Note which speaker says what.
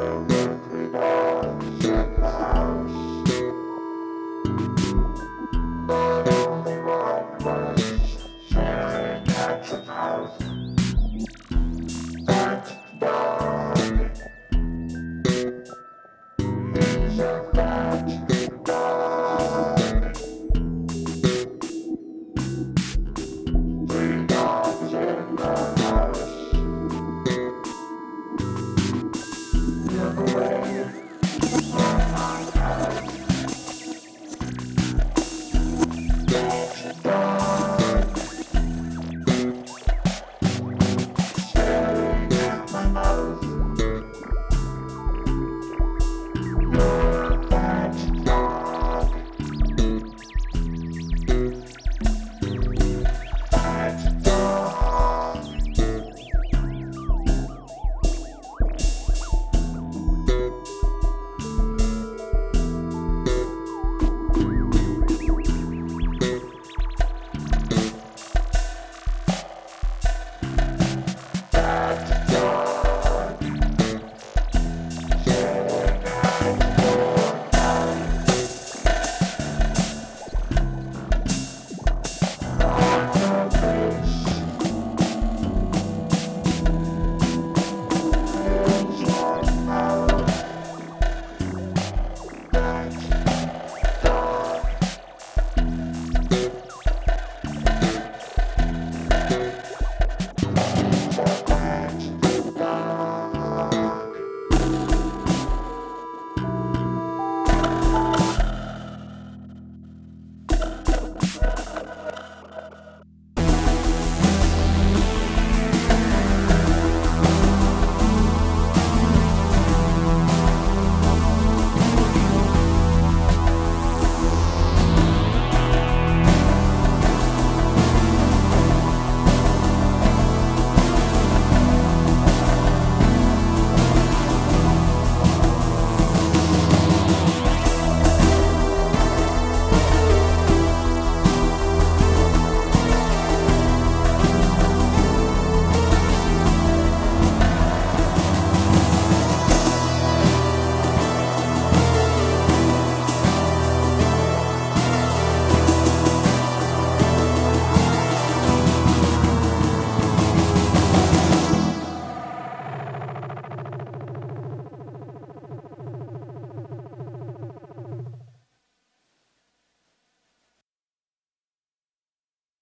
Speaker 1: Bye.